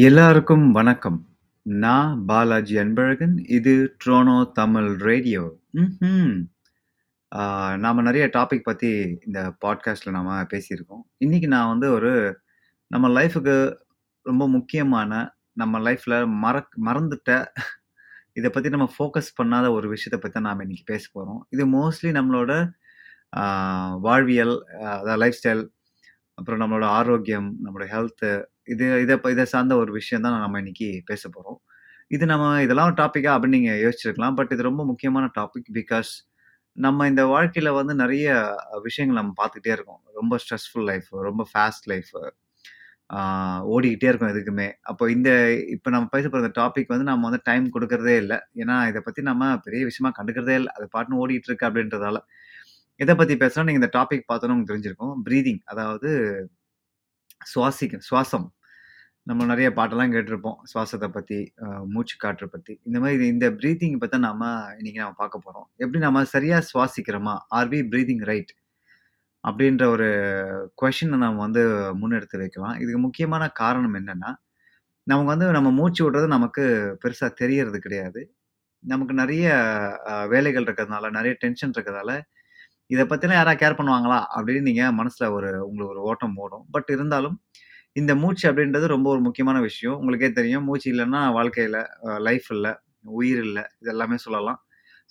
எல்லாருக்கும் வணக்கம். நான் பாலாஜி அன்பழகன். இது ட்ரோனோ தமிழ் ரேடியோ. ம்ஹ்ம். ஆ நாம நெறைய டாபிக் பத்தி இந்த பாட்காஸ்ட்ல நாம பேசியிருக்கோம். இன்னைக்கு நான் வந்து ஒரு நம்ம லைஃப்‌க்கு ரொம்ப முக்கியமான, நம்ம லைஃப்‌ல மறக் மறந்துட்ட இத பத்தி நம்ம ஃபோக்கஸ் பண்ணாத ஒரு விஷயத்த பத்தி தான் நாம இன்னைக்கு பேச போறோம். இது மோஸ்ட்லி நம்மளோட ஆ வாழ்வியல், அதாவது லைஃப் ஸ்டைல், அப்புறம் நம்மளோட ஆரோக்கியம், நம்மளோட ஹெல்த்து இது இதை இதை சார்ந்த ஒரு விஷயம் தான் நம்ம இன்னைக்கு பேச போகிறோம் இது நம்ம இதெல்லாம் டாப்பிக்காக அப்படின்னு நீங்கள் யோசிச்சிருக்கலாம். பட் இது ரொம்ப முக்கியமான டாபிக். பிகாஸ் நம்ம இந்த வாழ்க்கையில் வந்து நிறைய விஷயங்கள் நம்ம பார்த்துக்கிட்டே இருக்கோம். ரொம்ப ஸ்ட்ரெஸ்ஃபுல் லைஃப், ரொம்ப ஃபாஸ்ட் லைஃப். ஓடிக்கிட்டே இருக்கோம் எதுக்குமே. அப்போ இந்த இப்போ நம்ம பேச போகிற இந்த டாபிக் வந்து நம்ம வந்து டைம் கொடுக்கறதே இல்லை ஏன்னா இதை பற்றி நம்ம பெரிய விஷயமா கண்டுக்கிறதே இல்லை அது பாட்டுன்னு ஓடிட்டு இருக்கு அப்படின்றதால. இதை பற்றி பேசுனா நீங்கள் இந்த டாபிக் பார்த்தோன்னு உங்களுக்கு தெரிஞ்சிருக்கும். ப்ரீதிங் அதாவது சுவாசிக்க சுவாசம். நம்ம நிறைய பாட்டெல்லாம் கேட்டிருப்போம். சுவாசத்தை பற்றி மூச்சு காற்றை பற்றி இந்த மாதிரி இந்த ப்ரீத்திங் பற்றி தான் நாம இன்னைக்கு நம்ம பார்க்க போகிறோம் எப்படி நம்ம சரியாக சுவாசிக்கிறோமா? Are we breathing right? அப்படின்ற ஒரு கொஷினை நம்ம வந்து முன்னெடுத்து வைக்கலாம். இதுக்கு முக்கியமான காரணம் என்னென்னா நமக்கு வந்து நம்ம மூச்சு விடுறது நமக்கு பெருசாக தெரியறது கிடையாது. நமக்கு நிறைய வேலைகள் இருக்கிறதுனால, நிறைய டென்ஷன் இருக்கிறதால, இதை பற்றிலாம் யாராவது கேர் பண்ணுவாங்களா? அப்படின்னு நீங்கள் மனசில் ஒரு உங்களுக்கு ஒரு ஓட்டம் ஓடும். பட் இருந்தாலும், இந்த மூச்சு அப்படின்றது ரொம்ப ஒரு முக்கியமான விஷயம். உங்களுக்கே தெரியும். மூச்சு இல்லன்னா வாழ்க்கையில் அ லைஃப் இல்ல, உயிர் இல்ல. இது எல்லாமே சொல்லலாம்.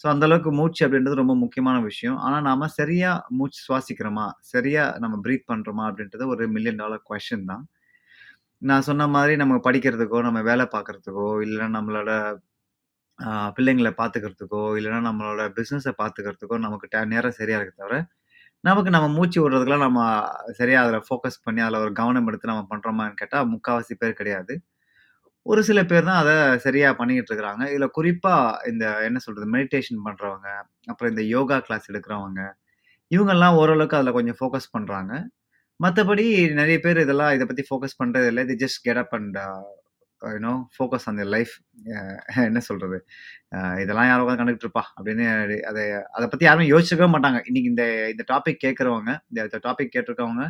ஸோ அந்த அளவுக்கு மூச்சு அப்படின்றது ரொம்ப முக்கியமான விஷயம். ஆனா நாம சரியா மூச்சு சுவாசிக்கிறோமா? சரியா நம்ம பிரீத் பண்றோமா? அப்படின்றது ஒரு மில்லியன் டாலர் கொஸ்டின் தான். நான் சொன்ன மாரி நம்ம படிக்கிறதுக்கோ, நம்ம வேலை பார்க்கறதுக்கோ, இல்ல நம்மளோட பிள்ளைங்களை பிள்ளைங்கள பார்த்துக்கிறதுக்கோ, இல்லன்னா நம்மளோட பிசினஸ பார்த்துக்கிறதுக்கோ நமக்கு ட நேரம் சரியா இருக்கு தவிர, நமக்கு நம்ம மூச்சு விடுறதுக்கெல்லாம் நம்ம சரியா அதில ஃபோக்கஸ் பண்ணி, அதில ஒரு கவனம் எடுத்து நம்ம பண்றோமான்னு கேட்டா, முக்காவாசி பேர் கிடையாது. ஒரு சில பேர் தான் அத சரியா பண்ணிக்கிட்டு இருக்கிறாங்க. இதில குறிப்பா இந்த என்ன சொல்றது? மெடிடேஷன் பண்றவங்க, அப்புறம் இந்த யோகா கிளாஸ் எடுக்கிறவங்க, இவங்கலாம் ஓரளவுக்கு அதில கொஞ்சம் ஃபோக்கஸ் பண்றாங்க. மத்தபடி நெறைய பேர் இதெல்லாம் இத பத்தி ஃபோக்கஸ் பண்றது இல்ல. They just get up and you know focus on their life. என்ன சொல்கிறது இதெல்லாம் யாரும் உட்காந்து கண்டுகிட்டு இருப்பா? அப்படின்னு அதை அதை பற்றி யாரும் யோசிச்சிருக்கவே மாட்டாங்க. இன்னைக்கு இந்த இந்த டாபிக் கேட்குறவங்க இந்த டாபிக் கேட்டிருக்கவங்க,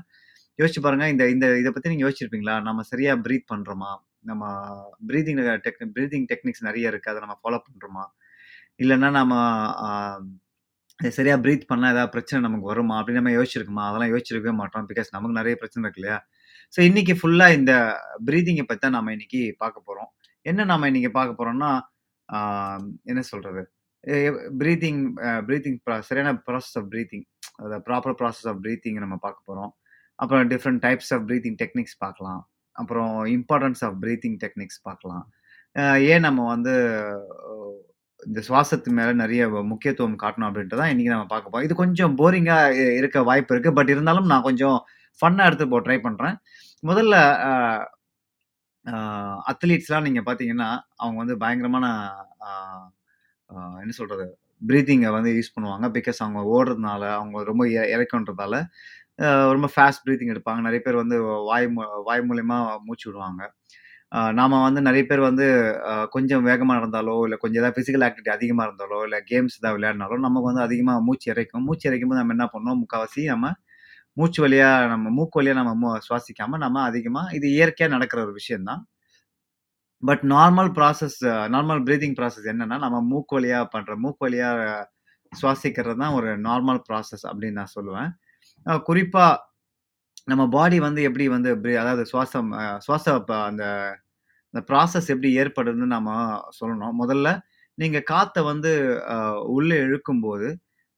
யோசிச்சு பாருங்க. இந்த இந்த இதை பற்றி நீங்கள் யோசிச்சிருப்பீங்களா? நம்ம சரியாக பிரீத் பண்ணுறோமா நம்ம ப்ரீதிங் டெக் ப்ரீதிங் டெக்னிக்ஸ் நிறைய இருக்குது அதை நம்ம ஃபாலோ பண்ணுறோமா இல்லைன்னா நம்ம சரியாக ப்ரீத் பண்ணால் ஏதாவது பிரச்சனை நமக்கு வருமா? அப்படின்னு நம்ம யோசிச்சிருக்குமா அதெல்லாம் யோசிச்சிருக்கவே மாட்டோம். பிகாஸ் நமக்கு நிறைய பிரச்சனை இருக்கு இல்லையா? ஸோ இன்னைக்கு ஃபுல்லாக இந்த ப்ரீதிங்கை பற்றி தான் நம்ம இன்னைக்கு பார்க்க போகிறோம் என்ன நம்ம இன்னைக்கு பார்க்க போகிறோம்னா என்ன சொல்கிறது ப்ரீத்திங் ப்ரீத்திங் ப்ரா சரியான ப்ராசஸ் ஆஃப் ப்ரீத்திங் அதாவது ப்ராப்பர் ப்ராசஸ் ஆஃப் ப்ரீத்திங் நம்ம பார்க்க போகிறோம் அப்புறம் different types of breathing techniques பார்க்கலாம். அப்புறம் இம்பார்ட்டன்ஸ் ஆஃப் ப்ரீத்திங் டெக்னிக்ஸ் பார்க்கலாம். ஏன் நம்ம வந்து இந்த சுவாசத்து மேலே நிறைய முக்கியத்துவம் காட்டணும் அப்படின்ட்டு தான் இன்றைக்கி நம்ம பார்க்க போகிறோம் இது கொஞ்சம் போரிங்காக இருக்க வாய்ப்பு இருக்குது பட் இருந்தாலும் நான் கொஞ்சம் ஃபன்னாக எடுத்து போ ட்ரை பண்ணுறேன் முதல்ல அத்லீட்ஸ்லாம் நீங்கள் பார்த்தீங்கன்னா, அவங்க வந்து பயங்கரமான என்ன சொல்கிறது ப்ரீத்திங்கை வந்து யூஸ் பண்ணுவாங்க. பிகாஸ் அவங்க ஓடுறதுனால, அவங்க ரொம்ப இறக்கன்றதால ரொம்ப ஃபாஸ்ட் ப்ரீத்திங் எடுப்பாங்க. நிறைய பேர் வந்து வாய் மூ வாய் மூலயமா மூச்சு விடுவாங்க. நாம் வந்து நிறைய பேர் வந்து கொஞ்சம் வேகமாக இருந்தாலோ இல்லை கொஞ்சம் ஏதாவது ஃபிசிக்கல் ஆக்டிவிட்டி அதிகமாக இருந்தாலோ, இல்லை கேம்ஸ் ஏதாவது விளையாடினாலோ, நமக்கு வந்து அதிகமாக மூச்சு இறைக்கும் மூச்சு இறைக்கும் போது நம்ம என்ன பண்ணோம்? முக்கால்வாசி நம்ம மூச்சு வழியா நம்ம மூக்கு வழியா நம்ம மு சுவாசிக்காம, நம்ம அதிகமா இது இயற்கையா நடக்கிற ஒரு விஷயந்தான் but normal process normal breathing process என்னன்னா, நம்ம மூக்கு வழியா பண்ற மூக்கு வழியா சுவாசிக்கிறது தான் ஒரு நார்மல் ப்ராசஸ் அப்படின்னு நான் சொல்லுவேன். குறிப்பாக குறிப்பா நம்ம பாடி வந்து எப்படி வந்து அதாவது சுவாசம் சுவாச ப அந்த அந்த ப்ராசஸ் எப்படி ஏற்படுதுன்னு நம்ம சொல்லணும். முதல்ல நீங்கள் காற்றை வந்து உள்ளே இழுக்கும்போது,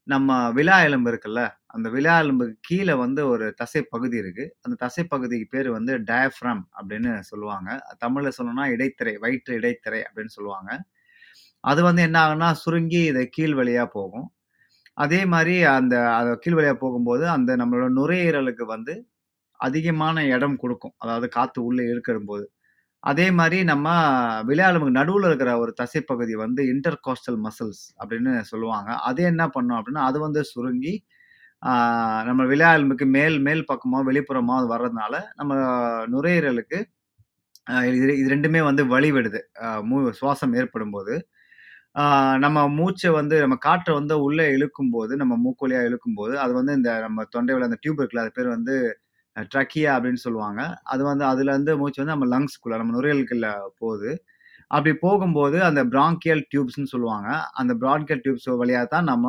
நம்ம விழா எலும்பு இருக்குல்ல, அந்த விலா எலும்புக்கு வந்து ஒரு தசை பகுதி இருக்கு. அந்த தசை பகுதிக்கு பேர் வந்து டயஃப்ரம் அப்படின்னு சொல்லுவாங்க. தமிழில் சொல்லணும்னா இடைத்திரை, வயிற்று இடைத்திரை அப்படின்னு சொல்லுவாங்க. அது வந்து என்ன ஆகுன்னா சுருங்கி இதை கீழ் வழியாக போகும். அதே மாதிரி அந்த அதை கீழ் வழியாக போகும்போது, அந்த நம்மளோட நுரையீரலுக்கு வந்து அதிகமான இடம் கொடுக்கும் அதாவது காற்று உள்ளே இழுக்கும்போது. அதே மாதிரி நம்ம விலா நடுவில் இருக்கிற ஒரு தசைப்பகுதி வந்து வந்து இன்டர்காஸ்டல் மசில்ஸ் அப்படின்னு சொல்லுவாங்க. அது என்ன பண்ணும் அப்படின்னா, அது வந்து சுருங்கி, நம்ம விலா எலும்புக்கு மேல் மேல் பக்கமோ, வெளிப்புறமோ அது வர்றதுனால, நம்ம நுரையீரலுக்கு இது இது ரெண்டுமே வந்து வழிவிடுது. மூ சுவாசம் ஏற்படும்போது. போது நம்ம மூச்சை வந்து நம்ம காற்றை வந்து உள்ளே இழுக்கும் போது நம்ம மூக்கு இழுக்கும் இழுக்கும்போது, அது வந்து இந்த நம்ம தொண்டையில் அந்த டியூப் இருக்குல்ல, அது பேர் வந்து ட்ரக்கியா அப்படின்னு சொல்லுவாங்க. அது வந்து அதுலேருந்து மூச்சு வந்து நம்ம லங்ஸ்குள்ளே நம்ம நுரையீரலுக்குள்ள போகுது. அப்படி போகும்போது அந்த பிராங்கியல் டியூப்ஸ்ன்னு சொல்லுவாங்க. அந்த பிராங்கியல் டியூப்ஸ் வழியாக தான் நம்ம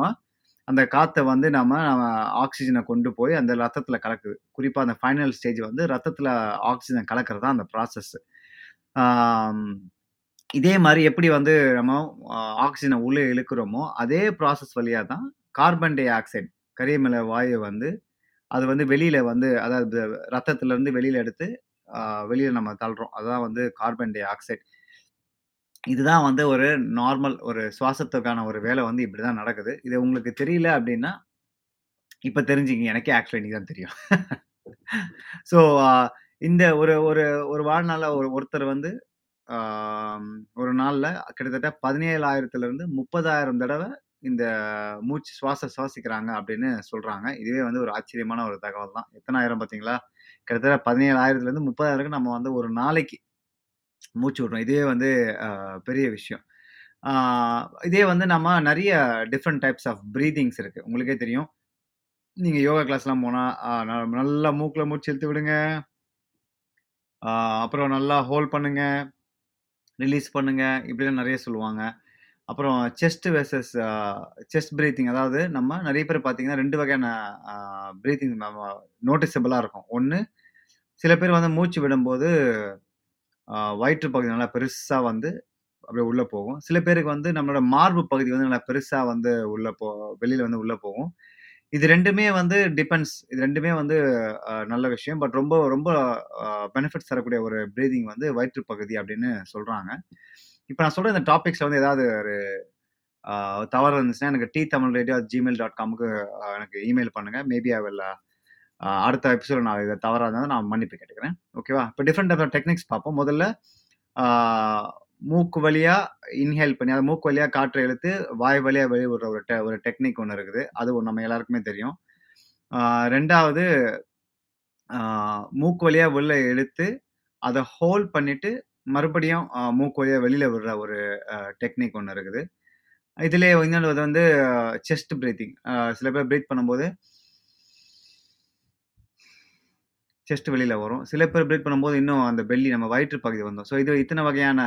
அந்த காற்றை வந்து நம்ம நம்ம ஆக்சிஜனை கொண்டு போய் அந்த ரத்தத்தில் கலக்குது. குறிப்பாக அந்த ஃபைனல் ஸ்டேஜ் வந்து ரத்தத்தில் ஆக்சிஜன் கலக்கிறது தான் அந்த ப்ராசஸ். இதே மாதிரி எப்படி வந்து நம்ம ஆக்சிஜனை உள்ளே இழுக்கிறோமோ, அதே ப்ராசஸ் வழியா தான் கார்பன் டை ஆக்சைடு கரியமில வாயு வந்து அது வந்து வெளியில் வந்து அதாவது ரத்தத்துலேருந்து வெளியில் எடுத்து வெளியில் நம்ம தள்ளுறோம் அதுதான் வந்து கார்பன் டை ஆக்சைடு. இதுதான் வந்து ஒரு நார்மல் ஒரு சுவாசத்துக்கான ஒரு வேலை வந்து இப்படி தான் நடக்குது. இது உங்களுக்கு தெரியல அப்படின்னா, இப்போ தெரிஞ்சுங்க எனக்கே ஆக்சுவலி இன்னைக்கு தான் தெரியும். ஸோ இந்த ஒரு ஒரு ஒரு வாழ்நாளில் ஒரு ஒருத்தர் வந்து ஒரு நாளில் கிட்டத்தட்ட பதினேழாயிரத்துலேருந்து முப்பதாயிரம் தடவை இந்த மூச்சு சுவாசம் சுவாசிக்கிறாங்க அப்படின்னு சொல்கிறாங்க இதுவே வந்து ஒரு ஆச்சரியமான ஒரு தகவல் தான். எத்தன ஆயிரம் பார்த்தீங்களா? கிட்டத்தட்ட 17,000லிருந்து 30,000க்கு நம்ம வந்து ஒரு நாளைக்கு மூச்சு விடுறோம். இதுவே வந்து பெரிய விஷயம். இதே வந்து நம்ம நிறைய டிஃப்ரெண்ட் டைப்ஸ் ஆஃப் ப்ரீதிங்ஸ் இருக்குது உங்களுக்கே தெரியும். நீங்கள் யோகா கிளாஸ்லாம் போனால் ந நல்லா மூக்கில் மூச்சு இழுத்து விடுங்க. அப்புறம் நல்லா ஹோல்ட் பண்ணுங்க. ரிலீஸ் பண்ணுங்க. இப்படிலாம் நிறைய சொல்லுவாங்க. அப்புறம் செஸ்ட் வெர்சஸ் செஸ்ட் ப்ரீத்திங் அதாவது நம்ம நிறைய பேர் பார்த்தீங்கன்னா ரெண்டு வகையான ப்ரீத்திங் பிரீத்திங் நம்ம இருக்கும். ஒன்று சில பேர் வந்து மூச்சு விடும்போது வயிற்று பகுதி நல்லா பெருசாக வந்து அப்படியே உள்ளே போகும். சில பேருக்கு வந்து நம்மளோட மார்பு பகுதி வந்து நல்லா பெருசாக வந்து உள்ளே போ வெளியில் வந்து உள்ளே போகும். இது ரெண்டுமே வந்து டிபெண்ட்ஸ். இது ரெண்டுமே வந்து நல்ல விஷயம். பட் ரொம்ப ரொம்ப பெனிஃபிட்ஸ் தரக்கூடிய ஒரு ப்ரீதிங் வந்து வயிற்று பகுதி அப்படின்னு சொல்கிறாங்க இப்போ நான் சொல்கிற இந்த டாபிக்ஸில் வந்து ஏதாவது ஒரு அ தவறு இருந்துச்சுன்னா எனக்கு D Tamil radio Gmail dot காமுக்கு எனக்கு இமெயில் பண்ணுங்கள் மேபி ஐ வில் அடுத்த எபிசோட நான் இதை தவறாக இருந்தால் நான் மன்னிப்பு கேட்டுக்கிறேன். ஓகேவா? இப்போ டிஃப்ரெண்ட் டைப் ஆஃப் டெக்னிக்ஸ் பார்ப்போம். முதல்ல மூக்கு வழியாக இன்ஹேல் பண்ணி, அதை மூக்கு வழியாக காற்றை இழுத்து வாய் வழியாக வெளிவிடுற ஒரு டெ ஒரு டெக்னிக் ஒன்று இருக்குது. அது நம்ம எல்லாருக்குமே தெரியும். ரெண்டாவது மூக்கு வழியாக வெளில இழுத்து அதை ஹோல்ட் பண்ணிட்டு மறுபடியும் மூக்கு வழியாக வெளியில் விடுற ஒரு டெக்னிக் ஒன்று இருக்குது. இதிலே இன்னொன்று வந்து செஸ்ட் பிரீத்திங். சில பேர் ப்ரீத் பண்ணும்போது செஸ்ட் வெளியில் வரும். சில பேர் பிரீத் பண்ணும்போது இன்னும் அந்த பெல்லி நம்ம வயிற்று பகுதி வந்தோம் ஸோ இது இத்தனை வகையான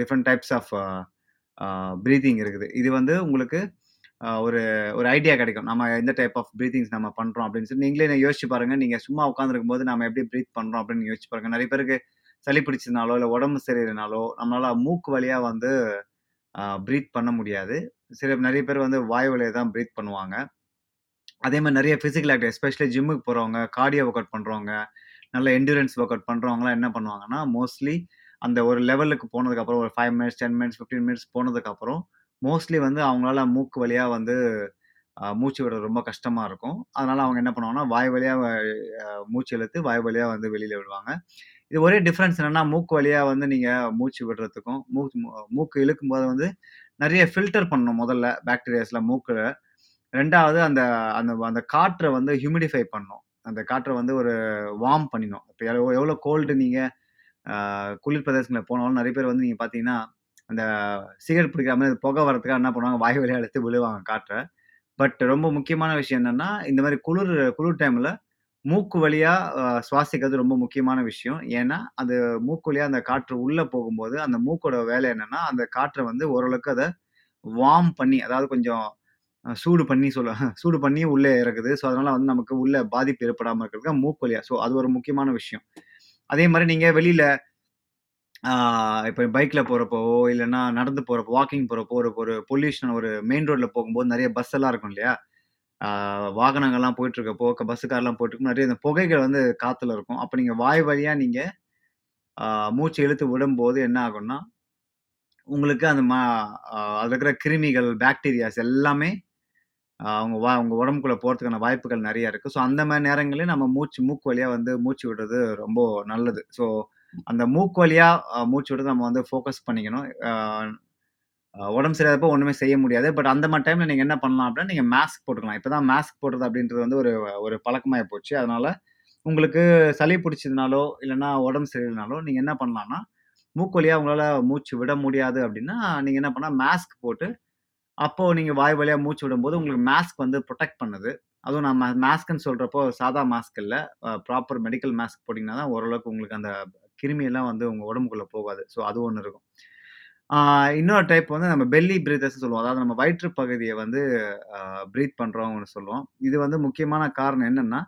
டிஃப்ரெண்ட் டைப்ஸ் ஆஃப் ப்ரீத்திங் இருக்குது. இது வந்து உங்களுக்கு ஒரு ஒரு ஐடியா கிடைக்கும். நம்ம எந்த டைப் ஆஃப் பிரீத்திங்ஸ் நம்ம பண்ணுறோம் அப்படின்னு சொல்லி நீங்களே யோசிச்சு பாருங்கள் நீங்கள் சும்மா உட்கார்ந்திருக்கும்போது நம்ம எப்படி ப்ரீத் பண்ணுறோம் அப்படின்னு யோசிச்சு பாருங்கள் நிறைய பேருக்கு சளி பிடிச்சதுனாலோ, இல்லை உடம்பு சரியில்லைனாலோ நம்மளால் மூக்கு வழியாக வந்து ப்ரீத் பண்ண முடியாது. சில நிறைய பேர் வந்து வாய் வழியை தான் ப்ரீத் பண்ணுவாங்க. அதே மாதிரி நிறைய ஃபிசிக்கல் ஆக்டிவ் எஸ்பெஷலி ஜிம்முக்கு போகிறவங்க கார்டியோ ஒர்க் அவுட் பண்ணுறவங்க நல்ல என்டூரன்ஸ் ஒர்க் அவுட் பண்ணுறவங்களாம் என்ன பண்ணுவாங்கன்னா, மோஸ்ட்லி அந்த ஒரு லெவலுக்கு போனதுக்கப்புறம் ஒரு ஃபைவ் மினிட்ஸ், 10 மினிட்ஸ், 15 மினிட்ஸ் போனதுக்கப்புறம், மோஸ்ட்லி வந்து அவங்களால மூக்கு வழியாக வந்து மூச்சு விடுறது ரொம்ப கஷ்டமாக இருக்கும். அதனால் அவங்க என்ன பண்ணுவாங்கன்னா, வாய் வழியாக மூச்சு இழுத்து வாய் வழியாக வந்து வெளியில் விடுவாங்க. இது ஒரே டிஃப்ரென்ஸ் என்னென்னா மூக்கு வழியாக வந்து நீங்கள் மூச்சு விடுறதுக்கும், மூக் மூக்கு இழுக்கும்போது வந்து நிறைய ஃபில்டர் பண்ணணும் முதல்ல பாக்டீரியாஸில் மூக்கில் ரெண்டாவது அந்த அந்த அந்த காற்றை வந்து ஹியூமிடிஃபை பண்ணணும். அந்த காற்றை வந்து ஒரு வார்ம் பண்ணிடணும். இப்போ எவ்வளோ எவ்வளோ கோல்டு நீங்கள் குளிர் பிரதேசங்களில் போனாலும் நிறைய பேர் வந்து நீங்கள் பார்த்தீங்கன்னா, அந்த சிகரெட் பிடிக்காம மாரி புகை வரதுக்காக என்ன பண்ணுவாங்க, வாய் வழியாக எடுத்து விழுவாங்க காற்றை பட் ரொம்ப முக்கியமான விஷயம் என்னென்னா இந்த மாதிரி குளிர் குளிர் டைமில் மூக்கு வழியாக சுவாசிக்கிறது ரொம்ப முக்கியமான விஷயம். ஏன்னா, அது மூக்கு வழியாக அந்த காற்று உள்ளே போகும்போது, அந்த மூக்கோட வேலை என்னென்னா அந்த காற்றை வந்து ஓரளவுக்கு அதை வார்ம் பண்ணி, அதாவது கொஞ்சம் சூடு பண்ணி சொல்ல சூடு பண்ணி உள்ளே இறக்குது. ஸோ, அதனால வந்து நமக்கு உள்ள பாதிப்பு ஏற்படாமல் இருக்கிறதுக்கு மூக்கு வழியா. ஸோ, அது ஒரு முக்கியமான விஷயம். அதே மாதிரி நீங்கள் வெளியில் இப்போ பைக்கில் போகிறப்போவோ இல்லைன்னா நடந்து போகிறப்போ வாக்கிங் போகிறப்போ ஒரு ஒரு பொல்யூஷன் ஒரு மெயின் ரோட்டில் போகும்போது நிறைய பஸ் எல்லாம் இருக்கும் இல்லையா? வாகனங்கள்லாம் போயிட்டுருக்கப்போ, பஸ்ஸு கார்லாம் போயிட்டுருக்கும் நிறைய இந்த புகைகள் வந்து காற்றுல இருக்கும். அப்போ நீங்கள் வாய் வழியாக நீங்கள் மூச்சு இழுத்து விடும்போது என்ன ஆகும்னா, உங்களுக்கு அந்த மா அதில் இருக்கிற கிருமிகள், பாக்டீரியாஸ் எல்லாமே அவங்க வா அவங்க உடம்புக்குள்ள போகிறதுக்கான வாய்ப்புகள் நிறைய இருக்கு. ஸோ, அந்த மாதிரி நேரங்களே நம்ம மூச்சு மூக்கு வழியாக வந்து மூச்சு விடுறது ரொம்ப நல்லது. ஸோ, அந்த மூக்கு வழியாக மூச்சு விடுறது நம்ம வந்து ஃபோக்கஸ் பண்ணிக்கணும். உடம்பு சரியில்லாதப்போ ஒன்றுமே செய்ய முடியாது. பட் அந்த மாதிரி டைமில் நீங்கள் என்ன பண்ணலாம் அப்படின்னா நீங்கள் மாஸ்க் போட்டுக்கலாம். இப்போ தான் மாஸ்க் போடுறது அப்படின்றது வந்து ஒரு ஒரு பழக்கமாயி போச்சு. அதனால் உங்களுக்கு சளி பிடிச்சதுனாலோ, இல்லைன்னா உடம்பு சரியில்லைனாலோ நீங்கள் என்ன பண்ணலாம்னா, மூக்கு வழியாக உங்களால் மூச்சு விட முடியாது அப்படின்னா நீங்கள் என்ன பண்ணால் மாஸ்க் போட்டு, அப்போ நீங்க வாய் வழியா மூச்சு விடும்போது உங்களுக்கு மாஸ்க் வந்து ப்ரொடெக்ட் பண்ணுது. அதுவும் நான் மாஸ்க்னு மாஸ்க்குன்னு சொல்றப்போ சாதா மாஸ்க் இல்லை ப்ராப்பர் மெடிக்கல் மாஸ்க் போட்டிங்கன்னா தான் ஓரளவுக்கு உங்களுக்கு அந்த கிருமியெல்லாம் வந்து உங்க உடம்புக்குள்ள போகாது. ஸோ அது ஒன்று இருக்கும். இன்னொரு டைப் வந்து நம்ம பெல்லி பிரீத்தர்ஸ்ன்னு சொல்லுவோம். அதாவது நம்ம வயிற்று பகுதியை வந்து ப்ரீத் பிரீத் பண்றோம்னு சொல்லுவோம். இது வந்து முக்கியமான காரணம் என்னன்னா,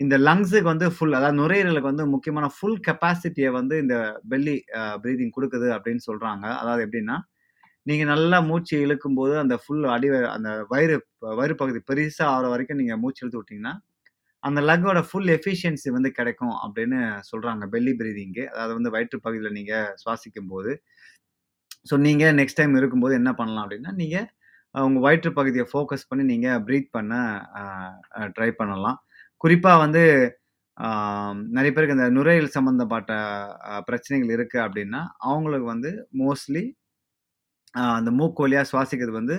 இந்த லங்ஸுக்கு வந்து ஃபுல் அதாவது நுரையீரலுக்கு வந்து முக்கியமான ஃபுல் கெப்பாசிட்டியை வந்து இந்த பெல்லி ப்ரீதிங் கொடுக்குது அப்படின்னு சொல்றாங்க. அதாவது எப்படின்னா, நீங்க நல்லா மூச்சு இழுக்கும்போது அந்த ஃபுல் அடி அந்த வயிறு வயிறு பகுதி பெருசாக ஆகிற வரைக்கும் நீங்க மூச்சு இழுத்து விட்டீங்கன்னா, அந்த லங்கோட ஃபுல் எஃபிஷியன்சி வந்து கிடைக்கும் அப்படின்னு சொல்றாங்க. பெல்லி பிரீதிங்கு அதாவது வந்து வயிற்று பகுதியில் நீங்க சுவாசிக்கும்போது. ஸோ நீங்கள் நெக்ஸ்ட் டைம் இருக்கும்போது என்ன பண்ணலாம் அப்படின்னா, நீங்கள் உங்கள் வயிற்று பகுதியை ஃபோக்கஸ் பண்ணி நீங்கள் ப்ரீத் பண்ண ட்ரை பண்ணலாம். குறிப்பாக வந்து நிறைய பேருக்கு இந்த நுரையீரல் சம்மந்தப்பட்ட பிரச்சனைகள் இருக்குது அப்படின்னா, அவங்களுக்கு வந்து மோஸ்ட்லி அந்த மூக்கு வழியாக சுவாசிக்கிறது வந்து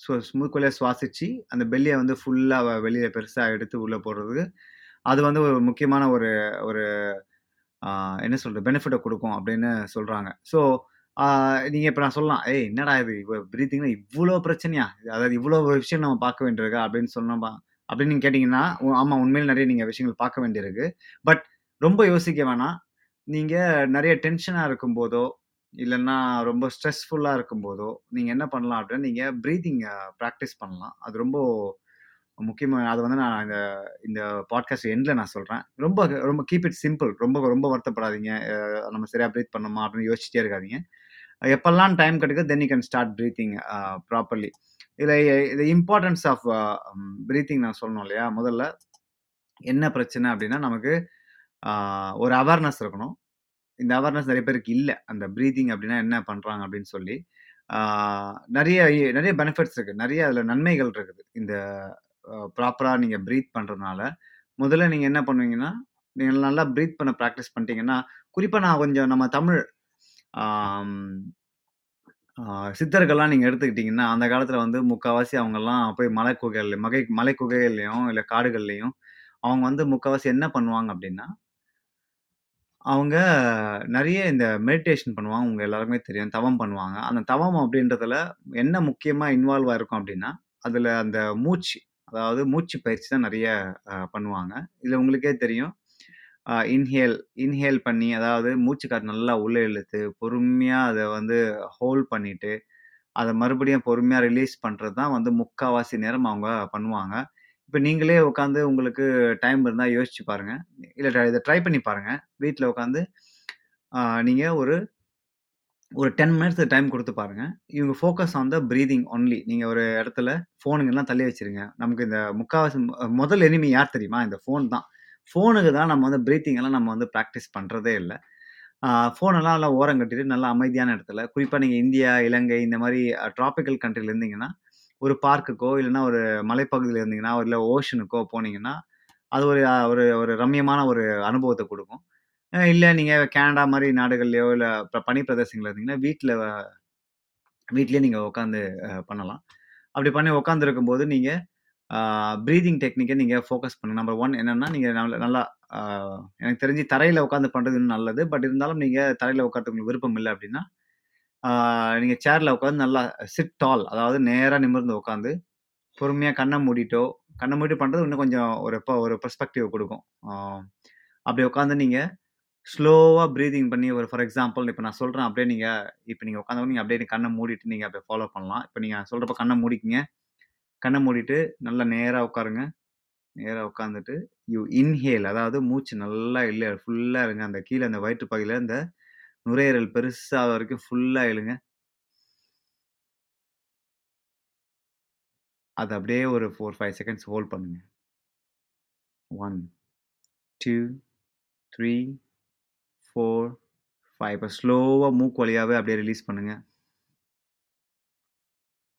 சு மூக்கு வழியா சுவாசித்து அந்த பெல்லியை வந்து ஃபுல்லாக வெளியில் பெருசாக எடுத்து உள்ளே போடுறதுக்கு, அது வந்து ஒரு முக்கியமான ஒரு ஒரு என்ன சொல்கிறது பெனிஃபிட்டை கொடுக்கும் அப்படின்னு சொல்கிறாங்க ஸோ, நீங்கள் இப்போ நான் சொல்லலாம், "ஏய் என்னடா இது இவ பிரீத்திங்ல இவ்வளோ பிரச்சனையா? அதாவது இவ்வளோ விஷயம் நம்ம பார்க்க வேண்டியிருக்கா?" அப்படின்னு சொன்னோம்பா அப்படின்னு நீங்க கேட்டீங்கன்னா, உ ஆமா உண்மையிலே நெறைய விஷயங்கள் பார்க்க வேண்டியிருக்கு. பட் ரொம்ப யோசிக்க வேணாம். நீங்கள் நிறைய டென்ஷனாக இருக்கும்போதோ, இல்லைன்னா ரொம்ப ஸ்ட்ரெஸ்ஃபுல்லாக இருக்கும்போதோ, நீங்கள் என்ன பண்ணலாம் அப்படின்னா, நீங்கள் ப்ரீத்திங்கை ப்ராக்டிஸ் பண்ணலாம். அது ரொம்ப முக்கியமாக அது வந்து நான் இந்த இந்த பாட்காஸ்ட் எண்டில் நான் சொல்கிறேன் ரொம்ப ரொம்ப கீப் இட் சிம்பிள். ரொம்ப ரொம்ப வருத்தப்படாதீங்க. நம்ம சரியாக ப்ரீத் பண்ணோமா அப்படின்னு யோசிச்சிட்டே இருக்காதிங்க எப்பெல்லாம் டைம் கிடைக்குதோ then you can start breathing properly. இதில் இது இம்பார்ட்டன்ஸ் ஆஃப் ப்ரீத்திங் நான் சொல்லணும் இல்லையா? முதல்ல என்ன பிரச்சனை அப்படின்னா, நமக்கு ஒரு அவேர்னஸ் இருக்கணும். இந்த அவேர்னஸ் நிறைய பேருக்கு இல்லை அந்த ப்ரீத்திங் அப்படின்னா என்ன பண்ணுறாங்க அப்படின்னு சொல்லி. நிறைய நிறைய பெனிஃபிட்ஸ் இருக்குது நிறைய அதில் நன்மைகள் இருக்குது. இந்த ப்ராப்பராக நீங்கள் ப்ரீத் பண்ணுறதுனால முதல்ல நீங்கள் என்ன பண்ணுவீங்கன்னா, நீங்கள் நல்லா ப்ரீத் பண்ண ப்ராக்டிஸ் பண்ணிட்டீங்கன்னா, குறிப்பாக நான் கொஞ்சம் நம்ம தமிழ் சித்தர்கள்லாம் நீங்கள் எடுத்துக்கிட்டிங்கன்னா அந்த காலத்தில் வந்து முக்கால்வாசி அவங்கெல்லாம் போய் மலை குகைகள் மகை மலை குகைகள்லையும் இல்லை காடுகள்லையும் அவங்க வந்து முக்கால்வாசி என்ன பண்ணுவாங்க அப்படின்னா அவங்க நெறைய இந்த மெடிடேஷன் பண்ணுவாங்க. உங்க எல்லாருக்குமே தெரியும். தவம் பண்ணுவாங்க. அந்த தவம் அப்படின்றதுல என்ன முக்கியமா இன்வால்வ் ஆயிருக்கும் அப்படின்னா, அதுல அந்த மூச்சு, அதாவது மூச்சு பயிற்சி தான் நெறைய அ பண்ணுவாங்க. இதுல உங்களுக்கே தெரியும். அ இன்ஹேல் இன்ஹேல் பண்ணி, அதாவது மூச்சு காத்து நல்லா உள்ள இழுத்து, பொறுமையா அத வந்து ஹோல்ட் பண்ணிட்டு, அத மறுபடியும் பொறுமையா ரிலீஸ் பண்றது தான் வந்து முக்காவாசி நேரம் அவங்க பண்ணுவாங்க. இப்ப நீங்களே உட்காந்து உங்களுக்கு டைம் இருந்தா யோசிச்சு பாருங்க. இல்ல இத ட்ரை பண்ணி பாருங்க. வீட்ல உட்காந்து நீங்கள் நீங்க ஒரு ஒரு 10 மினிட்ஸ் டைம் குடுத்து பாருங்க. இவங்க focus on the breathing only. நீங்க ஒரு இடத்துல ஃபோனுங்கலாம் தள்ளி வச்சுருங்க. நமக்கு இந்த முக்காவாசி முதல் எனிமி யார் தெரியுமா? இந்த ஃபோன் தான். ஃபோனுக்கு தான் நம்ம வந்து பிரீத்திங் எல்லாம் நம்ம வந்து பிராக்டிஸ் பண்றதே இல்ல. ஆ ஃபோனெல்லாம் நல்லா ஓரங்கட்டிட்டு நல்லா அமைதியான இடத்துல, குறிப்பா நீங்க இந்தியா, இலங்கை இந்த மாரி அ ட்ராபிக்கல் கண்ட்ரில இருந்தீங்கன்னா, ஒரு பார்க்குக்கோ, இல்லைன்னா ஒரு மலைப்பகுதியில் இருந்தீங்கன்னா, இல்லை ஓஷனுக்கோ போனீங்கன்னா, அது ஒரு ஒரு ஒரு ரம்மியமான ஒரு அனுபவத்தை கொடுக்கும் இல்லை நீங்கள் கேனடா மாதிரி நாடுகள்லையோ இல்லை இல்ல ப பனி பிரதேசங்கள் இருந்தீங்கன்னா, வீட்டில் வீட்லேயே நீங்கள் உட்காந்து பண்ணலாம். அப்படி பண்ணி உட்காந்துருக்கும் போது நீங்கள் ப்ரீதிங் டெக்னிக்கை நீங்கள் ஃபோக்கஸ் பண்ணுங்க. நம்பர் ஒன் என்னென்னா நீங்கள் நல்ல நல்லா எனக்கு தெரிஞ்சு தரையில் உட்காந்து பண்ணுறது இன்னும் நல்லது. பட் இருந்தாலும் நீங்கள் தரையில் உட்காந்து உங்களுக்கு விருப்பம் இல்லை அப்படின்னா, நீங்கள் சேரில் உட்காந்து நல்லா சிட் டால் அதாவது நேராக நிமிர்ந்து உட்காந்து பொறுமையாக கண்ணை மூடிட்டோ, கண்ணை மூடி பண்ணுறது இன்னும் கொஞ்சம் ஒரு இப்போ ஒரு பெர்ஸ்பெக்டிவ் கொடுக்கும் அப்படி உட்காந்து நீங்கள் ஸ்லோவாக ப்ரீதிங் பண்ணி ஒரு ஃபார் எக்ஸாம்பிள் இப்போ நான் சொல்கிறேன் அப்படியே நீங்கள் இப்போ நீங்கள் உட்காந்து நீங்கள் அப்படியே கண்ணை மூடிட்டு நீங்கள் அப்படியே ஃபாலோ பண்ணலாம். இப்போ நீங்கள் சொல்கிறப்ப கண்ணை மூடிக்கிங்க கண்ணை மூடிட்டு நல்லா நேராக உட்காருங்க. நேராக உட்காந்துட்டு யூ இன்ஹேல் அதாவது மூச்சு நல்லா இல்லை ஃபுல்லாக இருங்க அந்த கீழே அந்த வயிற்று பகுதியில இந்த நுரையீரல் பெருசாக வரைக்கும் ஃபுல்லாக இழுங்க. அது அப்படியே ஒரு 4, 5 செகண்ட்ஸ் ஹோல்ட் பண்ணுங்க. One two three four five இப்போ ஸ்லோவாக மூக்கு வழியாகவே அப்படியே ரிலீஸ் பண்ணுங்க.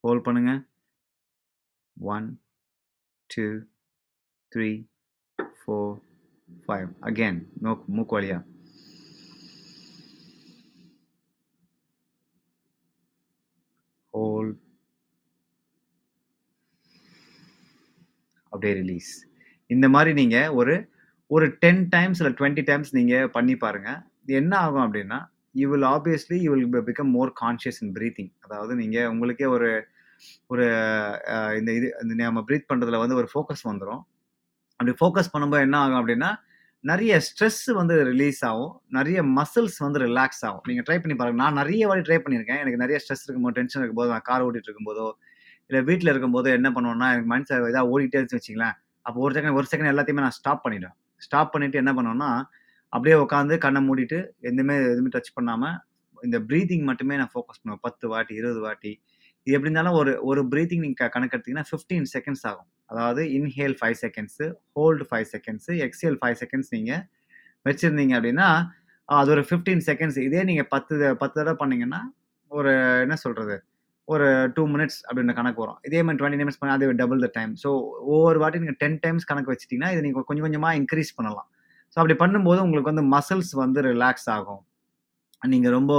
ஹோல்ட் பண்ணுங்க. 1, 2, 3, 4, 5 அகைன் நோக் மூக்கு வழியாக ஹோல்ட். அப்படியே ரிலீஸ். இந்த மாதிரி நீங்கள் ஒரு ஒரு 10 டைம்ஸ் இல்லை டுவெண்ட்டி டைம்ஸ் நீங்கள் பண்ணி பாருங்கள் என்ன ஆகும் அப்படின்னா, you will obviously you will become more conscious in breathing அதாவது நீங்கள் உங்களுக்கே ஒரு ஒரு இந்த இது இந்த நம்ம ப்ரீத் பண்ணுறதுல வந்து ஒரு ஃபோக்கஸ் வந்துடும் அப்படி ஃபோக்கஸ் பண்ணும்போது என்ன ஆகும் அப்படின்னா, நிறைய ஸ்ட்ரெஸ் வந்து ரிலீஸ் ஆகும். நிறைய மசில்ஸ் வந்து ரிலாக்ஸ் ஆகும். நீங்கள் ட்ரை பண்ணி பாருங்கள் நான் நிறைய வாட்டி ட்ரை பண்ணியிருக்கேன். எனக்கு நிறைய ஸ்ட்ரெஸ் இருக்கும்போது, டென்ஷன் இருக்கும்போது, நான் கார் ஓட்டிகிட்டு இருக்கும்போதோ, இல்லை வீட்டில் இருக்கும்போது என்ன பண்ணுவேன்னா, எனக்கு மைண்ட்ஸ்ல ஏதாவது ஓடிட்டே இருந்துச்சுன்னு வச்சுக்கலாம் அப்போ ஒரு செகண்ட் ஒரு செகண்ட் எல்லாத்தையுமே நான் ஸ்டாப் பண்ணிடுவேன். ஸ்டாப் பண்ணிட்டு என்ன பண்ணுவேன்னா, அப்படியே உட்காந்து கண்ணை மூடிட்டு எதுவுமே எதுவுமே டச் பண்ணாமல் இந்த ப்ரீத்திங் மட்டுமே நான் ஃபோக்கஸ் பண்ணுவேன். 10 வாட்டி, 20 வாட்டி. இது எப்படி இருந்தாலும் ஒரு ஒரு ப்ரீத்திங் நீங்கள் கணக்கெடுத்தீங்கன்னா 15 செகண்ட்ஸ் ஆகும். அதாவது inhale five seconds, hold five seconds, exhale five seconds நீங்கள் வச்சுருந்தீங்க அப்படின்னா, அது ஒரு 15 செகண்ட்ஸ். இதே நீங்கள் பத்து பத்து தடவை பண்ணிங்கன்னா ஒரு என்ன சொல்கிறது ஒரு டூ மினிட்ஸ் அப்படின்ற கணக்கு வரும். இதே மாதிரி டுவெண்ட்டி நிமிட்ஸ் பண்ணி அது டபுள் த டைம். ஸோ ஒவ்வொரு வாட்டி நீங்கள் டென் டைம்ஸ் கணக்கு வச்சிட்டிங்கன்னா இதை நீங்கள் கொஞ்சம் கொஞ்சமாக இன்க்ரீஸ் பண்ணலாம். ஸோ அப்படி பண்ணும்போது உங்களுக்கு வந்து மசில்ஸ் வந்து ரிலாக்ஸ் ஆகும். நீங்கள் ரொம்ப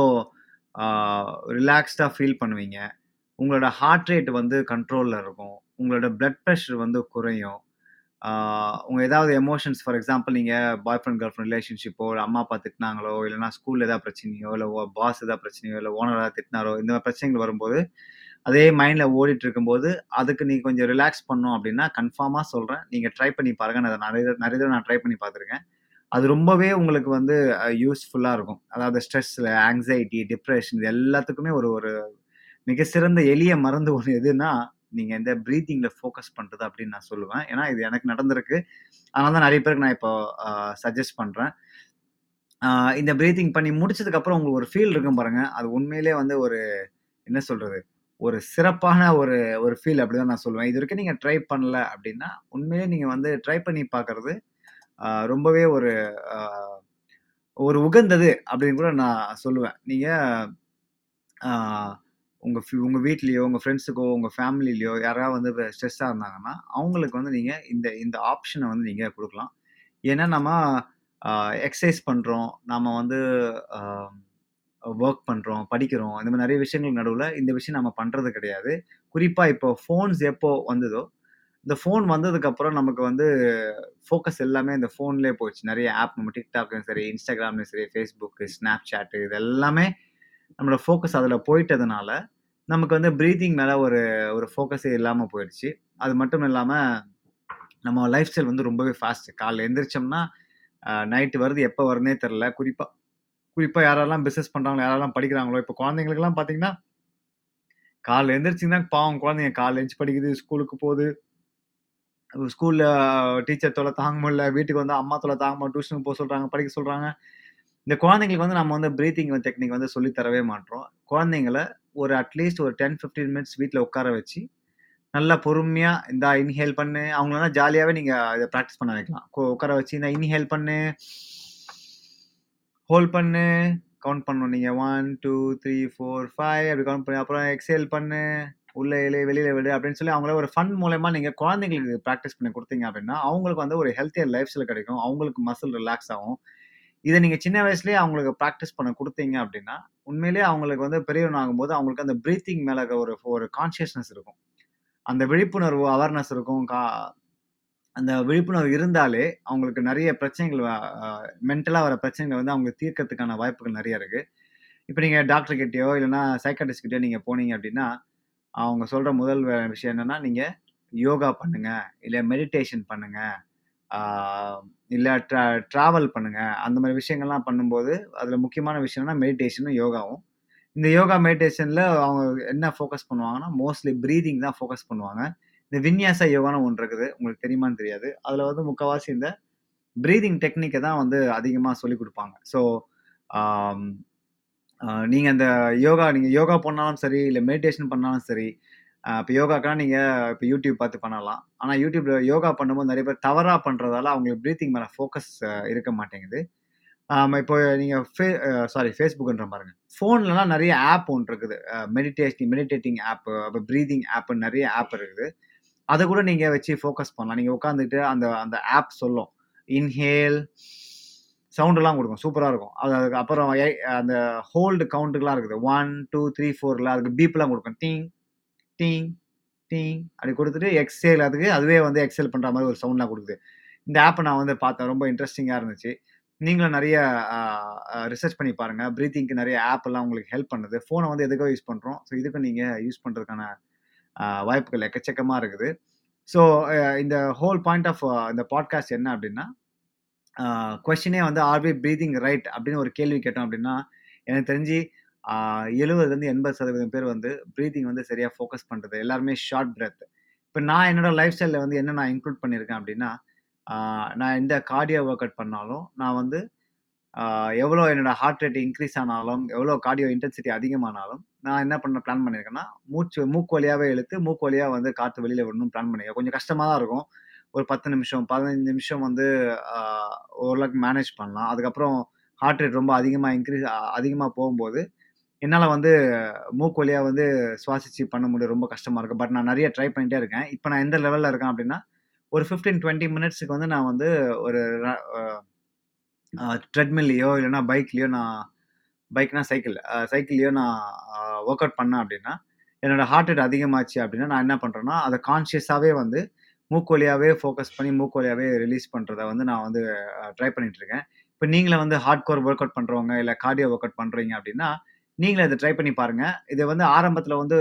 ரிலாக்ஸ்டாக ஃபீல் பண்ணுவீங்க. உங்களோட ஹார்ட் ரேட் வந்து கண்ட்ரோலில் இருக்கும். உங்களோட பிளட் ப்ரெஷர் வந்து குறையும். உங்கள் உங்க ஏதாவது எமோஷன்ஸ் ஃபார் எக்ஸாம்பிள் நீங்க பாய் ஃப்ரெண்ட், கேர்ள் ஃப்ரெண்ட் ரிலேஷன்ஷிப்போ, இல்லை அம்மா, அப்பா திட்டினாங்களோ, இல்லைனா ஸ்கூல்ல ஏதாவது பிரச்சனையோ, இல்ல பாஸ் ஏதாவது பிரச்சனையோ, இல்ல ஓனர் ஏதாவது திட்டினாரோ, இந்த மாதிரி பிரச்சனைகள் வரும்போது, அதே மைண்ட்ல ஓடிட்டு இருக்கும்போது, அதுக்கு நீங்கள் கொஞ்சம் ரிலாக்ஸ் பண்ணோம் அப்படின்னா, கன்ஃபார்மா சொல்றேன். நீங்க ட்ரை பண்ணி பாருங்க. நான் நிறைய நிறைய தடவை நான் ட்ரை பண்ணி பார்த்துருக்கேன். அது ரொம்பவே உங்களுக்கு வந்து யூஸ்ஃபுல்லாக யூஸ்ஃபுல்லா இருக்கும். அதாவது ஸ்ட்ரெஸ்ல, ஆங்ஸைட்டி, டிப்ரெஷன் இது எல்லாத்துக்குமே ஒரு ஒரு மிக சிறந்த எளிய மருந்து ஒன்று எதுன்னா, நீங்கள் இந்த ப்ரீத்திங்கில் ஃபோக்கஸ் பண்ணுறது அப்படின்னு நான் சொல்லுவேன். ஏன்னா இது எனக்கு நடந்திருக்கு. அதனால தான் நிறைய பேருக்கு நான் இப்போ சஜஸ்ட் பண்ணுறேன் இந்த ப்ரீத்திங் பண்ணி முடிச்சதுக்கப்புறம் உங்களுக்கு ஒரு ஃபீல் இருக்கும் பாருங்க. அது உண்மையிலேயே வந்து ஒரு என்ன சொல்கிறது ஒரு சிறப்பான ஒரு ஒரு ஃபீல் அப்படி தான் நான் சொல்லுவேன். இதுவரைக்கும் நீங்கள் ட்ரை பண்ணல அப்படின்னா, உண்மையிலேயே நீங்கள் வந்து ட்ரை பண்ணி பார்க்குறது ரொம்பவே ஒரு ஒரு உகந்தது அப்படின்னு கூட நான் சொல்லுவேன். நீங்கள் உங்கள் உங்கள் வீட்லேயோ உங்கள் ஃப்ரெண்ட்ஸுக்கோ, உங்கள் ஃபேமிலிலயோ யாராவது வந்து ஸ்ட்ரெஸ்ஸாக இருந்தாங்கன்னா, அவங்களுக்கு வந்து நீங்கள் இந்த இந்த ஆப்ஷனை வந்து நீங்கள் கொடுக்கலாம் ஏன்னா நம்ம எக்ஸசைஸ் பண்ணுறோம் நம்ம வந்து ஒர்க் பண்ணுறோம் படிக்கிறோம். இந்த மாதிரி நிறைய விஷயங்கள் நடுவில் இந்த விஷயம் நம்ம பண்ணுறது கிடையாது. குறிப்பாக இப்போ ஃபோன்ஸ் எப்போ வந்ததோ, இந்த ஃபோன் வந்ததுக்கப்புறம் நமக்கு வந்து ஃபோக்கஸ் எல்லாமே இந்த ஃபோன்லேயே போச்சு. நிறைய ஆப் நம்ம டிக்டாக்லையும் சரி, இன்ஸ்டாகிராம்லேயும் சரி, ஃபேஸ்புக்கு Snapchat இது எல்லாமே நம்மளோட ஃபோக்கஸ் அதில் போயிட்டதுனால, நமக்கு வந்து ப்ரீத்திங் மேலே ஒரு ஒரு ஃபோக்கஸே இல்லாமல் போயிடுச்சு. அது மட்டும் இல்லாமல் நம்ம லைஃப் ஸ்டைல் வந்து ரொம்பவே ஃபாஸ்ட். காலைல எந்திரிச்சோம்னா, நைட்டு வருது எப்போ வருதுன்னே தெரியல. குறிப்பாக குறிப்பாக யாரெல்லாம் பிஸ்னஸ் பண்ணுறாங்களோ யாரெல்லாம் படிக்கிறாங்களோ, இப்போ குழந்தைங்களுக்குலாம் பார்த்தீங்கன்னா, காலைல எழுந்திரிச்சிங்கன்னா பாவம் குழந்தைங்க காலைல எழுந்திரிச்சு படிக்குது, ஸ்கூலுக்கு போகுது. ஸ்கூலில் டீச்சர் தொலை தாங்க முடியல. வீட்டுக்கு வந்து அம்மா தொலை தாங்க முடியல. டியூஷனுக்கு போக சொல்கிறாங்க படிக்க சொல்கிறாங்க இந்த குழந்தைங்களுக்கு வந்து நம்ம வந்து ப்ரீத்திங் டெக்னிக் வந்து சொல்லி தரவே மாட்றோம். குழந்தைங்கள ஒரு அட்லீஸ்ட் ஒரு 10, 15 மினிட்ஸ் வீட்டில் உட்கார வச்சு, நல்லா பொறுமையாக இந்த இன்ஹேல் பண்ணு. அவங்களெல்லாம் ஜாலியாகவே நீங்கள் இதை ப்ராக்டிஸ் பண்ண வைக்கலாம். உட்கார வச்சு இந்த இன்ஹேல் பண்ணு. ஹோல்ட் பண்ணு. கவுண்ட் பண்ணணும் நீங்கள் one two three four five அப்படி கவுண்ட் பண்ணி அப்புறம் எக்ஸேல் பண்ணு. உள்ளே எழு வெளியில் விடு அப்படின்னு சொல்லி அவங்கள ஒரு ஃபன் மூலயமா நீங்கள் குழந்தைங்களுக்கு ப்ராக்டிஸ் பண்ணி கொடுத்தீங்க அப்படின்னா, அவங்களுக்கு வந்து ஒரு ஹெல்த்தியர் லைஃப் ஸ்டைல் கிடைக்கும். அவங்களுக்கு மசில் ரிலாக்ஸ் ஆகும். இதை நீங்கள் சின்ன வயசுலேயே அவங்களுக்கு ப்ராக்டிஸ் பண்ண கொடுத்தீங்க அப்படின்னா, உண்மையிலேயே அவங்களுக்கு வந்து பெரியவன் ஆகும்போது அவங்களுக்கு அந்த ப்ரீத்திங் மேலே ஒரு ஒரு கான்சியஸ்னஸ் இருக்கும். அந்த விழிப்புணர்வு, அவேர்னஸ் இருக்கும். கா அந்த விழிப்புணர்வு இருந்தாலே, அவங்களுக்கு நிறைய பிரச்சனைகள் மென்டலாக வர பிரச்சனைகள் வந்து அவங்களுக்கு தீர்க்கறதுக்கான வாய்ப்புகள் நிறைய இருக்குது இப்போ நீங்கள் டாக்டர் கிட்டயோ, இல்லன்னா நீங்கள் போனீங்க அப்படின்னா, அவங்க சொல்கிற முதல் விஷயம் என்னன்னா, நீங்கள் யோகா பண்ணுங்கள் இல்லை மெடிடேஷன் பண்ணுங்கள் இல்ல ட்ரா டிராவல் பண்ணுங்க. அந்த மாரி விஷயங்கள்லாம் பண்ணும்போது, அதுல முக்கியமான விஷயம் என்னன்னா மெடிடேஷனும், யோகாவும். இந்த யோகா மெடிடேஷன்ல அவங்க என்ன ஃபோக்கஸ் பண்ணுவாங்கன்னா, மோஸ்ட்லி பிரீத்திங் தான் ஃபோக்கஸ் பண்ணுவாங்க. இந்த வின்யாச யோகான்னு ஒண்ணு இருக்குது. உங்களுக்கு தெரியுமான்னு தெரியாது. அதுல வந்து முக்காவாசி இந்த பிரீத்திங் டெக்னிக்க தான் வந்து அதிகமா சொல்லிக் குடுப்பாங்க. ஸோ, ஆம் அ நீங்க அந்த யோகா நீங்க யோகா பண்ணாலும் சரி, இல்ல மெடிடேஷன் பண்ணாலும் சரி, இப்போ யோகாக்கெலாம் நீங்கள் இப்போ யூடியூப் பார்த்து பண்ணலாம். ஆனால் யூடியூப்பில் யோகா பண்ணும்போது நிறைய பேர் தவறாக பண்ணுறதால அவங்களுக்கு ப்ரீத்திங் மேலே ஃபோக்கஸ் இருக்க மாட்டேங்குது. இப்போ நீங்கள் ஃபே சாரி ஃபேஸ்புக்குன்ற பாருங்க. ஃபோன்லலாம் நிறைய ஆப் ஒன்று இருக்குது. மெடிடேஷன் மெடிடேட்டிங் ஆப்பு அப்போ ப்ரீதிங் ஆப்புன்னு நிறைய ஆப் இருக்குது. அதை கூட நீங்கள் வச்சு ஃபோக்கஸ் பண்ணலாம். நீங்கள் உட்காந்துட்டு அந்த அந்த ஆப் சொல்லும். இன்ஹேல் சவுண்டெல்லாம் கொடுக்கும் சூப்பராக இருக்கும். அது அதுக்கு அப்புறம் அந்த ஹோல்டு கவுண்ட்டுக்கெலாம் இருக்குது. 1, 2, 3, 4ல அதுக்கு பீப்லாம் கொடுக்கும் டிங், டீ டீ அப்படி கொடுத்துட்டு எக்ஸேல் அதுக்கு அதுவே வந்து எக்ஸேல் பண்ணுற மாதிரி ஒரு சவுண்ட்லாம் கொடுக்குது இந்த ஆப்பை நான் வந்து பார்த்தேன். ரொம்ப இன்ட்ரெஸ்டிங்காக இருந்துச்சு. நீங்களும் நிறைய ரிசர்ச் பண்ணி பாருங்கள் ப்ரீத்திங்க்கு நிறைய ஆப்பெல்லாம் உங்களுக்கு ஹெல்ப் பண்ணுது. ஃபோனை வந்து எதுக்கோ யூஸ் பண்ணுறோம் ஸோ இதுக்கும் நீங்கள் யூஸ் பண்ணுறதுக்கான வாய்ப்புகள் எக்கச்சக்கமாக இருக்குது. ஸோ இந்த ஹோல் பாயிண்ட் ஆஃப் இந்த பாட்காஸ்ட் என்ன அப்படின்னா கொஷினே வந்து ஆர் வி ரைட் அப்படின்னு ஒரு கேள்வி கேட்டோம் அப்படின்னா எனக்கு தெரிஞ்சு எழுபதுலேருந்து எண்பது சதவீதம் பேர் வந்து ப்ரீத்திங் வந்து சரியாக ஃபோக்கஸ் பண்ணுறது எல்லாருமே ஷார்ட் பிரெத். இப்போ நான் என்னோட லைஃப் ஸ்டைலில் வந்து என்ன நான் இன்க்ளூட் பண்ணியிருக்கேன் அப்படின்னா நான் எந்த கார்டியோ ஒர்க் அவுட் பண்ணாலும், நான் வந்து எவ்வளோ என்னோட ஹார்ட் ரேட் இன்க்ரீஸ் ஆனாலும், எவ்வளோ கார்டியோ இன்டென்சிட்டி அதிகமானாலும், நான் என்ன பண்ண பிளான் பண்ணியிருக்கேன்னா, மூச்சு மூக்கு வழியாகவே இழுத்து, மூக்கு வழியாக வந்து காற்று வெளியில் விடணும்னு பிளான் பண்ணியிருக்கேன். கொஞ்சம் கஷ்டமாக தான் இருக்கும். ஒரு 10 நிமிஷம், 15 நிமிஷம் வந்து ஓரளவுக்கு மேனேஜ் பண்ணலாம். அதுக்கப்புறம் ஹார்ட் ரேட் ரொம்ப அதிகமாக இன்க்ரீஸ் அதிகமாக போகும்போது, என்னால் வந்து மூக்கு வழியாக வந்து சுவாசிச்சு பண்ண முடியும். ரொம்ப கஷ்டமாக இருக்கும். பட் நான் நிறைய ட்ரை பண்ணிகிட்டே இருக்கேன். இப்போ நான் எந்த லெவலில் இருக்கேன் அப்படின்னா ஒரு 15, 20 மினிட்ஸ்க்கு வந்து நான் வந்து ஒரு ட்ரெட்மில்லையோ இல்லைன்னா பைக்லேயோ நான் பைக்னா சைக்கிள். சைக்கிள்லையோ நான் ஒர்க் அவுட் பண்ணேன் அப்படின்னா என்னோடய ஹார்ட் ரேட் அதிகமாச்சு அப்படின்னா நான் என்ன பண்ணுறேன்னா அதை கான்ஷியஸாகவே வந்து மூக்கு வழியாகவே ஃபோக்கஸ் பண்ணி மூக்கு வழியாகவே ரிலீஸ் பண்ணுறத வந்து நான் வந்து ட்ரை பண்ணிகிட்ருக்கேன் இருக்கேன். நீங்களே வந்து ஹார்ட் கோர் ஒர்க் அவுட் பண்ணுறவங்க இல்லை கார்டியோ ஒர்க் அவுட் பண்ணுறீங்க அப்படின்னா நீங்களும் இதை ட்ரை பண்ணி பாருங்க. இதை வந்து ஆரம்பத்தில் வந்து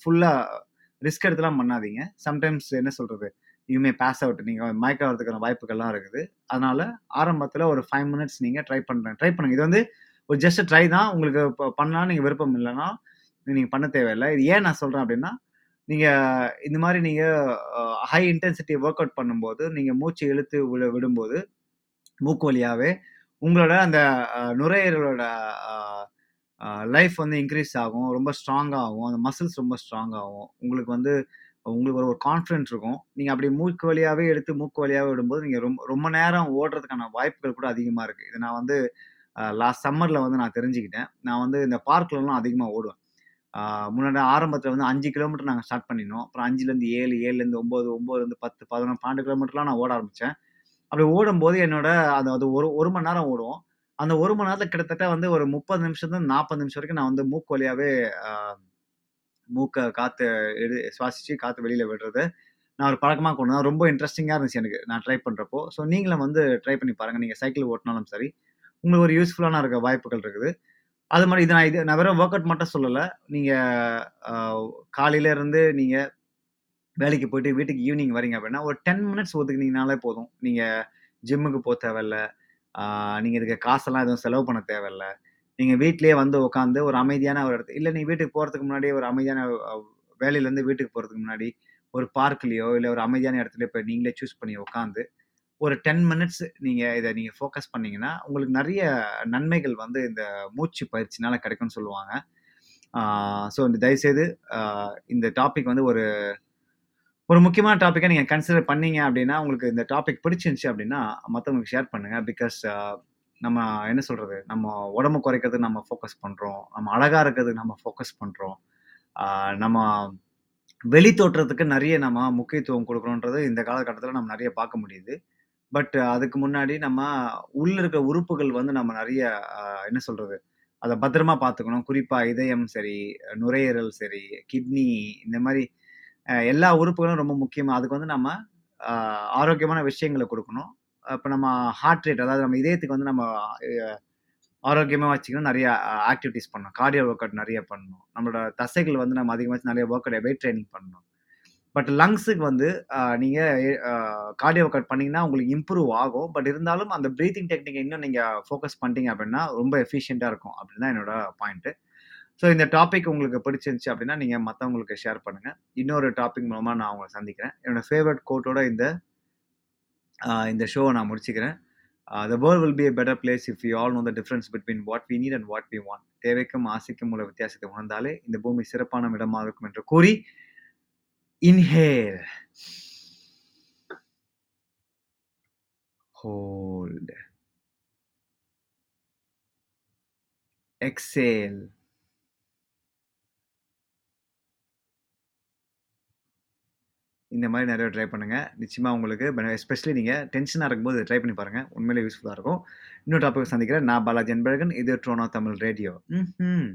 ஃபுல்லாக ரிஸ்க் எடுத்துலாம் பண்ணாதீங்க. சம்டைம்ஸ் என்ன சொல்கிறது யூ மே பாஸ் அவுட். நீங்கள் மயக்க வரதுக்கான வாய்ப்புகள்லாம் இருக்குது. அதனால் ஆரம்பத்தில் ஒரு ஃபைவ் மினிட்ஸ் நீங்கள் ட்ரை பண்ணுறேன் ட்ரை பண்ணுங்க. இது வந்து ஒரு ஜஸ்ட் ட்ரை தான். உங்களுக்கு இப்போ பண்ணலாம்னு நீங்கள் விருப்பம் இல்லைன்னா நீங்கள் பண்ண தேவையில்லை இது ஏன் நான் சொல்கிறேன் அப்படின்னா நீங்கள் இந்த மாதிரி நீங்கள் ஹை இன்டென்சிட்டி ஒர்க் அவுட் பண்ணும்போது, நீங்கள் மூச்சு இழுத்து விழு விடும்போது, மூக்கு வழியாகவே உங்களோட அந்த நுரையீரலோட லைஃப் வந்து இன்க்ரீஸ் ஆகும். ரொம்ப ஸ்ட்ராங் ஆகும். அந்த மசில்ஸ் ரொம்ப ஸ்ட்ராங் ஆகும். உங்களுக்கு வந்து உங்களுக்கு ஒரு ஒரு கான்ஃபிடென்ட் இருக்கும். நீங்கள் அப்படி மூக்கு வழியாகவே எடுத்து மூக்கு வழியாகவே விடும்போது, நீங்கள் ரொம்ப ரொம்ப நேரம் ஓடுறதுக்கான வாய்ப்புகள் கூட அதிகமாக இருக்குது இது நான் வந்து லாஸ்ட் சம்மரில் வந்து நான் தெரிஞ்சுக்கிட்டேன். நான் வந்து இந்த பார்க்லலாம் அதிகமாக ஓடுவேன். முன்னாடி ஆரம்பத்தில் வந்து அஞ்சு கிலோமீட்டர் நாங்கள் ஸ்டார்ட் பண்ணினோம். அப்புறம் 5லேருந்து 7, 7லேருந்து 9, 9லேருந்து 10, 11, 12 கிலோமீட்டர்லாம் நான் ஓட ஆரம்பித்தேன் அப்படி ஓடும்போது என்னோட அதாவது ஒரு ஒரு மணி நேரம் ஓடுவோம். அந்த ஒரு மணி நேரத்தில் கிட்டத்தட்ட வந்து ஒரு 30 நிமிஷத்துலருந்து 40 நிமிஷம் வரைக்கும் நான் வந்து மூக்கு வழியாகவே மூக்கை காற்று எடு சுவாசித்து காற்று வெளியில் விடுறது, நான் ஒரு பழக்கமாக கொண்டு வந்தேன். ரொம்ப இன்ட்ரெஸ்டிங்காக இருந்துச்சு எனக்கு. நான் ட்ரை பண்ணுறப்போ ஸோ நீங்களும் வந்து ட்ரை பண்ணி பாருங்கள் நீங்கள் சைக்கிள் ஓட்டினாலும் சரி, உங்களுக்கு ஒரு யூஸ்ஃபுல்லான இருக்க வாய்ப்புகள் இருக்குது. அது மாதிரி இது நான் இது நான் வெறும் ஒர்க் அவுட் மட்டும் சொல்லலை நீங்கள் காலையிலேருந்து நீங்கள் வேலைக்கு போயிட்டு வீட்டுக்கு ஈவினிங் வரீங்க அப்படின்னா, ஒரு 10 மினிட்ஸ் ஒதுக்குனீங்கனாலே போதும். நீங்கள் ஜிம்முக்கு போக தேவையில்ல. நீங்கள் இதுக்கு காசெல்லாம் எதுவும் செலவு பண்ண தேவையில்ல. நீங்கள் வீட்டிலேயே வந்து உட்காந்து ஒரு அமைதியான ஒரு இடத்து இல்லை நீங்கள் வீட்டுக்கு போகிறதுக்கு முன்னாடி ஒரு அமைதியான வேலையிலேருந்து வீட்டுக்கு போகிறதுக்கு முன்னாடி, ஒரு பார்க்லேயோ இல்லை ஒரு அமைதியான இடத்துலையோ போய் நீங்களே சூஸ் பண்ணி உட்காந்து, ஒரு 10 மினிட்ஸ் நீங்கள் இதை நீங்கள் ஃபோக்கஸ் பண்ணிங்கன்னா உங்களுக்கு நிறைய நன்மைகள் வந்து இந்த மூச்சு பயிற்சினால் கிடைக்கும்னு சொல்லுவாங்க. ஸோ இந்த தயவுசெய்து இந்த டாபிக் வந்து ஒரு ஒரு முக்கியமான டாப்பிக்கை நீங்கள் கன்சிடர் பண்ணீங்க அப்படின்னா உங்களுக்கு இந்த டாபிக் பிடிச்சிருந்துச்சு அப்படின்னா மற்றவங்களுக்கு ஷேர் பண்ணுங்க. பிகாஸ் uh, நம்ம என்ன சொல்கிறது நம்ம உடம்பு குறைக்கிறது நம்ம ஃபோக்கஸ் பண்ணுறோம் நம்ம அழகாக இருக்கிறதுக்கு நம்ம ஃபோக்கஸ் பண்ணுறோம் நம்ம வெளி தோற்றத்துக்கு நிறைய நம்ம முக்கியத்துவம் கொடுக்குறோன்றது இந்த காலகட்டத்தில் நம்ம நிறைய பார்க்க முடியுது. பட் uh, அதுக்கு முன்னாடி நம்ம உள்ள இருக்கிற உறுப்புகள் வந்து நம்ம நிறைய என்ன சொல்கிறது அதை பத்திரமா பார்த்துக்கணும். குறிப்பாக இதயம் சரி, நுரையீரல் சரி, கிட்னி இந்த மாதிரி எல்லா உறுப்புகளும் ரொம்ப முக்கியமாக அதுக்கு வந்து நம்ம ஆரோக்கியமான விஷயங்கள கொடுக்கணும் இப்போ நம்ம ஹார்ட் ரேட் அதாவது நம்ம இதயத்துக்கு வந்து நம்ம ஆரோக்கியமாக வச்சுக்கணும். நிறைய ஆக்டிவிட்டீஸ் பண்ணணும். கார்டியோ ஒர்க் அவுட் நிறைய பண்ணணும். நம்மளோட தசைகள் வந்து நம்ம அதிகமாக நிறைய ஒர்க் அவுட் வெயிட் ட்ரைனிங் பண்ணணும். பட் லங்ஸுக்கு வந்து நீங்கள் கார்டியோ ஒர்க் அவுட் பண்ணிங்கன்னா உங்களுக்கு இம்ப்ரூவ் ஆகும். பட் இருந்தாலும் அந்த ப்ரீத்திங் டெக்னிக் இன்னும் நீங்கள் ஃபோக்கஸ் பண்ணிட்டீங்க அப்படின்னா ரொம்ப எஃபிஷியண்ட்டாக இருக்கும். அப்படின்னு தான் என்னோட பாயிண்ட்டு. ஸோ இந்த டாபிக் உங்களுக்கு பிடிச்சிருந்துச்சு அப்படின்னா நீங்கள் மற்றவங்களுக்கு ஷேர் பண்ணுங்கள் இன்னொரு டாபிக் மூலமாக நான் உங்களை சந்திக்கிறேன். என்னோட ஃபேவரட் கோட்டோட இந்த இந்த ஷோவை நான் முடிச்சுக்கிறேன். "The world will be a better place if you all know the difference between what we need and what we want." தேவைக்கும், ஆசைக்கும் உள்ள வித்தியாசத்தை உணர்ந்தாலே, இந்த பூமி சிறப்பான இடமாக இருக்கும் என்று கூறி, இன்ஹேல். ஹோல்ட். எக்ஸேல். இந்த மாதிரி நிறைய ட்ரை பண்ணுங்கள் நிச்சயமாக உங்களுக்கு எஸ்பெஷலி நீங்கள் டென்ஷனாக இருக்கும்போது ட்ரை பண்ணி பாருங்கள் உண்மையிலே யூஸ்ஃபுல்லாக இருக்கும். இன்னொரு டாபிக் சந்திக்கிறேன். நான் பாலாஜி அன்பழகன். இது ட்ரோனோ தமிழ் ரேடியோ. ம்